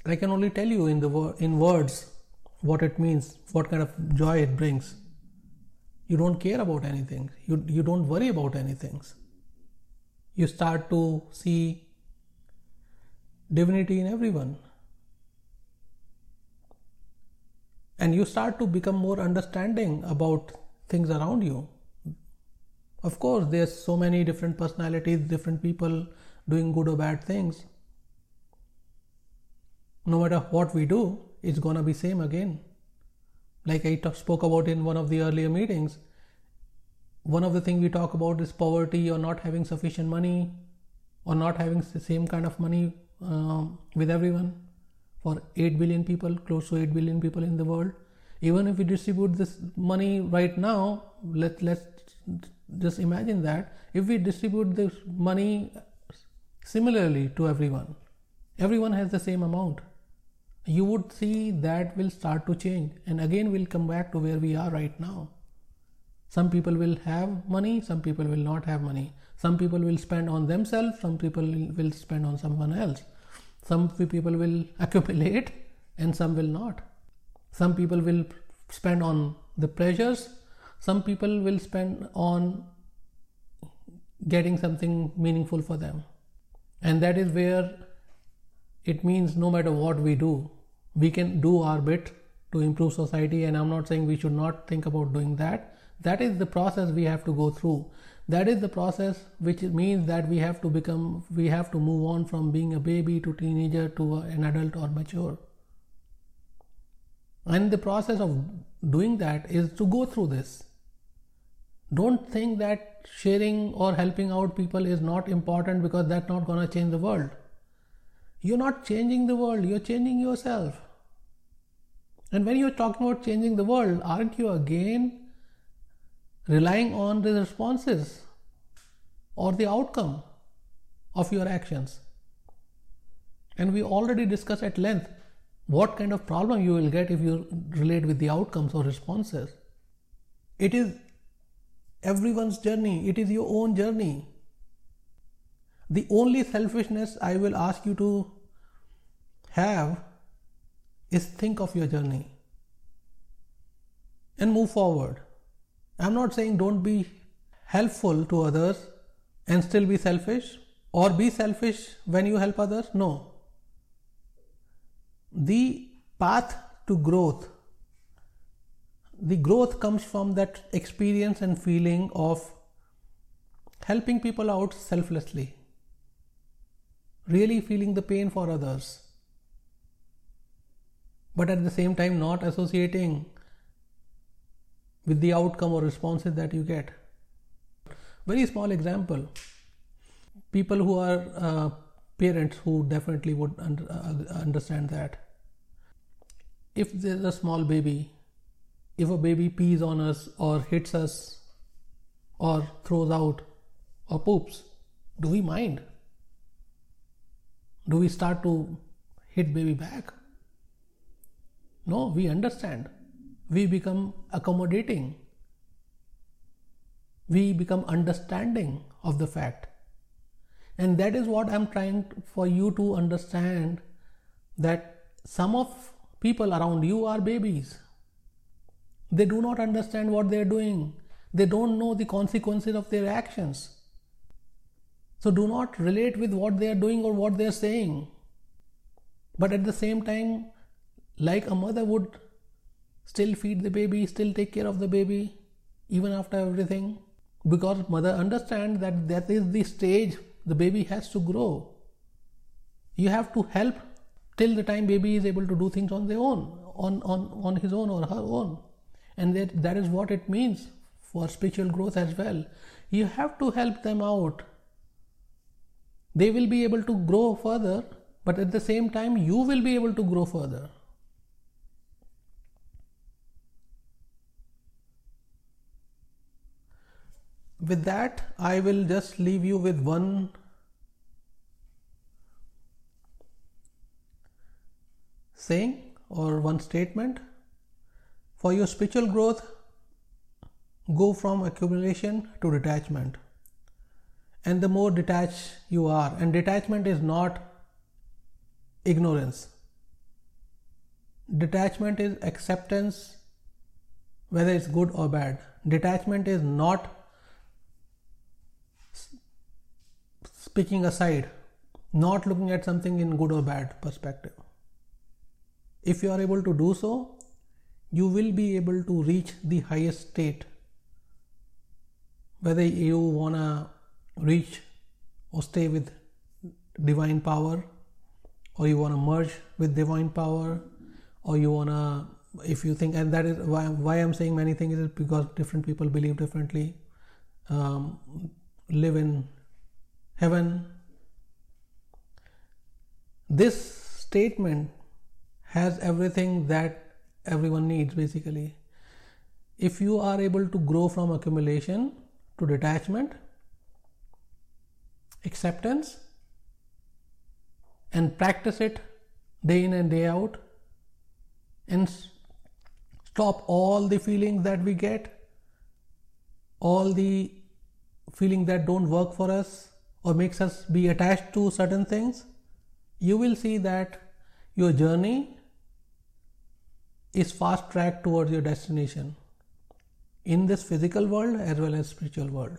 I can only tell you in the in words what it means, what kind of joy it brings. You don't care about anything, you, you don't worry about anything. You start to see divinity in everyone. And you start to become more understanding about things around you. Of course, there's so many different personalities, different people doing good or bad things. No matter what we do, it's gonna be same again like i spoke about in one of the earlier meetings one of the things we talk about is poverty or not having sufficient money or not having the same kind of money um, with everyone for 8 billion people close to 8 billion people in the world even if we distribute this money right now let let's just imagine that if we distribute this money similarly to everyone, everyone has the same amount, you would see that will start to change. And again, we'll come back to where we are right now. Some people will have money, some people will not have money. Some people will spend on themselves, some people will spend on someone else. Some people will accumulate and some will not. Some people will spend on the pleasures, some people will spend on getting something meaningful for them. And that is where it means no matter what we do, we can do our bit to improve society. And I'm not saying we should not think about doing that. That is the process we have to go through. That is the process which means that we have to become, we have to move on from being a baby to teenager to an adult or mature. And the process of doing that is to go through this. Don't think that sharing or helping out people is not important because that's not going to change the world. You're not changing the world, you're changing yourself. And when you're talking about changing the world, aren't you again relying on the responses or the outcome of your actions? And we already discussed at length what kind of problem you will get if you relate with the outcomes or responses. It is everyone's journey, it is your own journey. The only selfishness I will ask you to have is think of your journey and move forward. I'm not saying don't be helpful to others and still be selfish or be selfish when you help others. No the path to growth the growth comes from that experience and feeling of helping people out selflessly really feeling the pain for others but at the same time not associating with the outcome or responses that you get very small example people who are uh, parents who definitely would under, uh, understand that if there's a small baby, if a baby pees on us or hits us or throws out or poops, do we mind? Do we start to hit baby back? No, we understand. We become accommodating. We become understanding of the fact. And that is what I'm trying for you to understand that some of people around you are babies. They do not understand what they are doing. They don't know the consequences of their actions. So do not relate with what they are doing or what they are saying. But at the same time, like a mother would still feed the baby, still take care of the baby, even after everything, because mother understands that that is the stage the baby has to grow. You have to help till the time baby is able to do things on their own on on on his own or her own. And that that is what it means for spiritual growth as well. You have to help them out. They will be able to grow further but at the same time you will be able to grow further with that i will just leave you with one saying or one statement. For your spiritual growth go from accumulation to detachment. And the more detached you are and detachment is not ignorance. Detachment is acceptance whether it's good or bad. Detachment is not speaking aside not looking at something in good or bad perspective if you are able to do so, you will be able to reach the highest state. Whether you want to reach or stay with divine power, or you want to merge with divine power, or you want to, if you think, and that is why, why I'm saying many things is because different people believe differently, um, live in heaven. This statement has everything that everyone needs basically. If you are able to grow from accumulation to detachment, acceptance, and practice it day in and day out and stop all the feelings that we get, all the feelings that don't work for us or makes us be attached to certain things, you will see that your journey is fast track towards your destination in this physical world as well as spiritual world.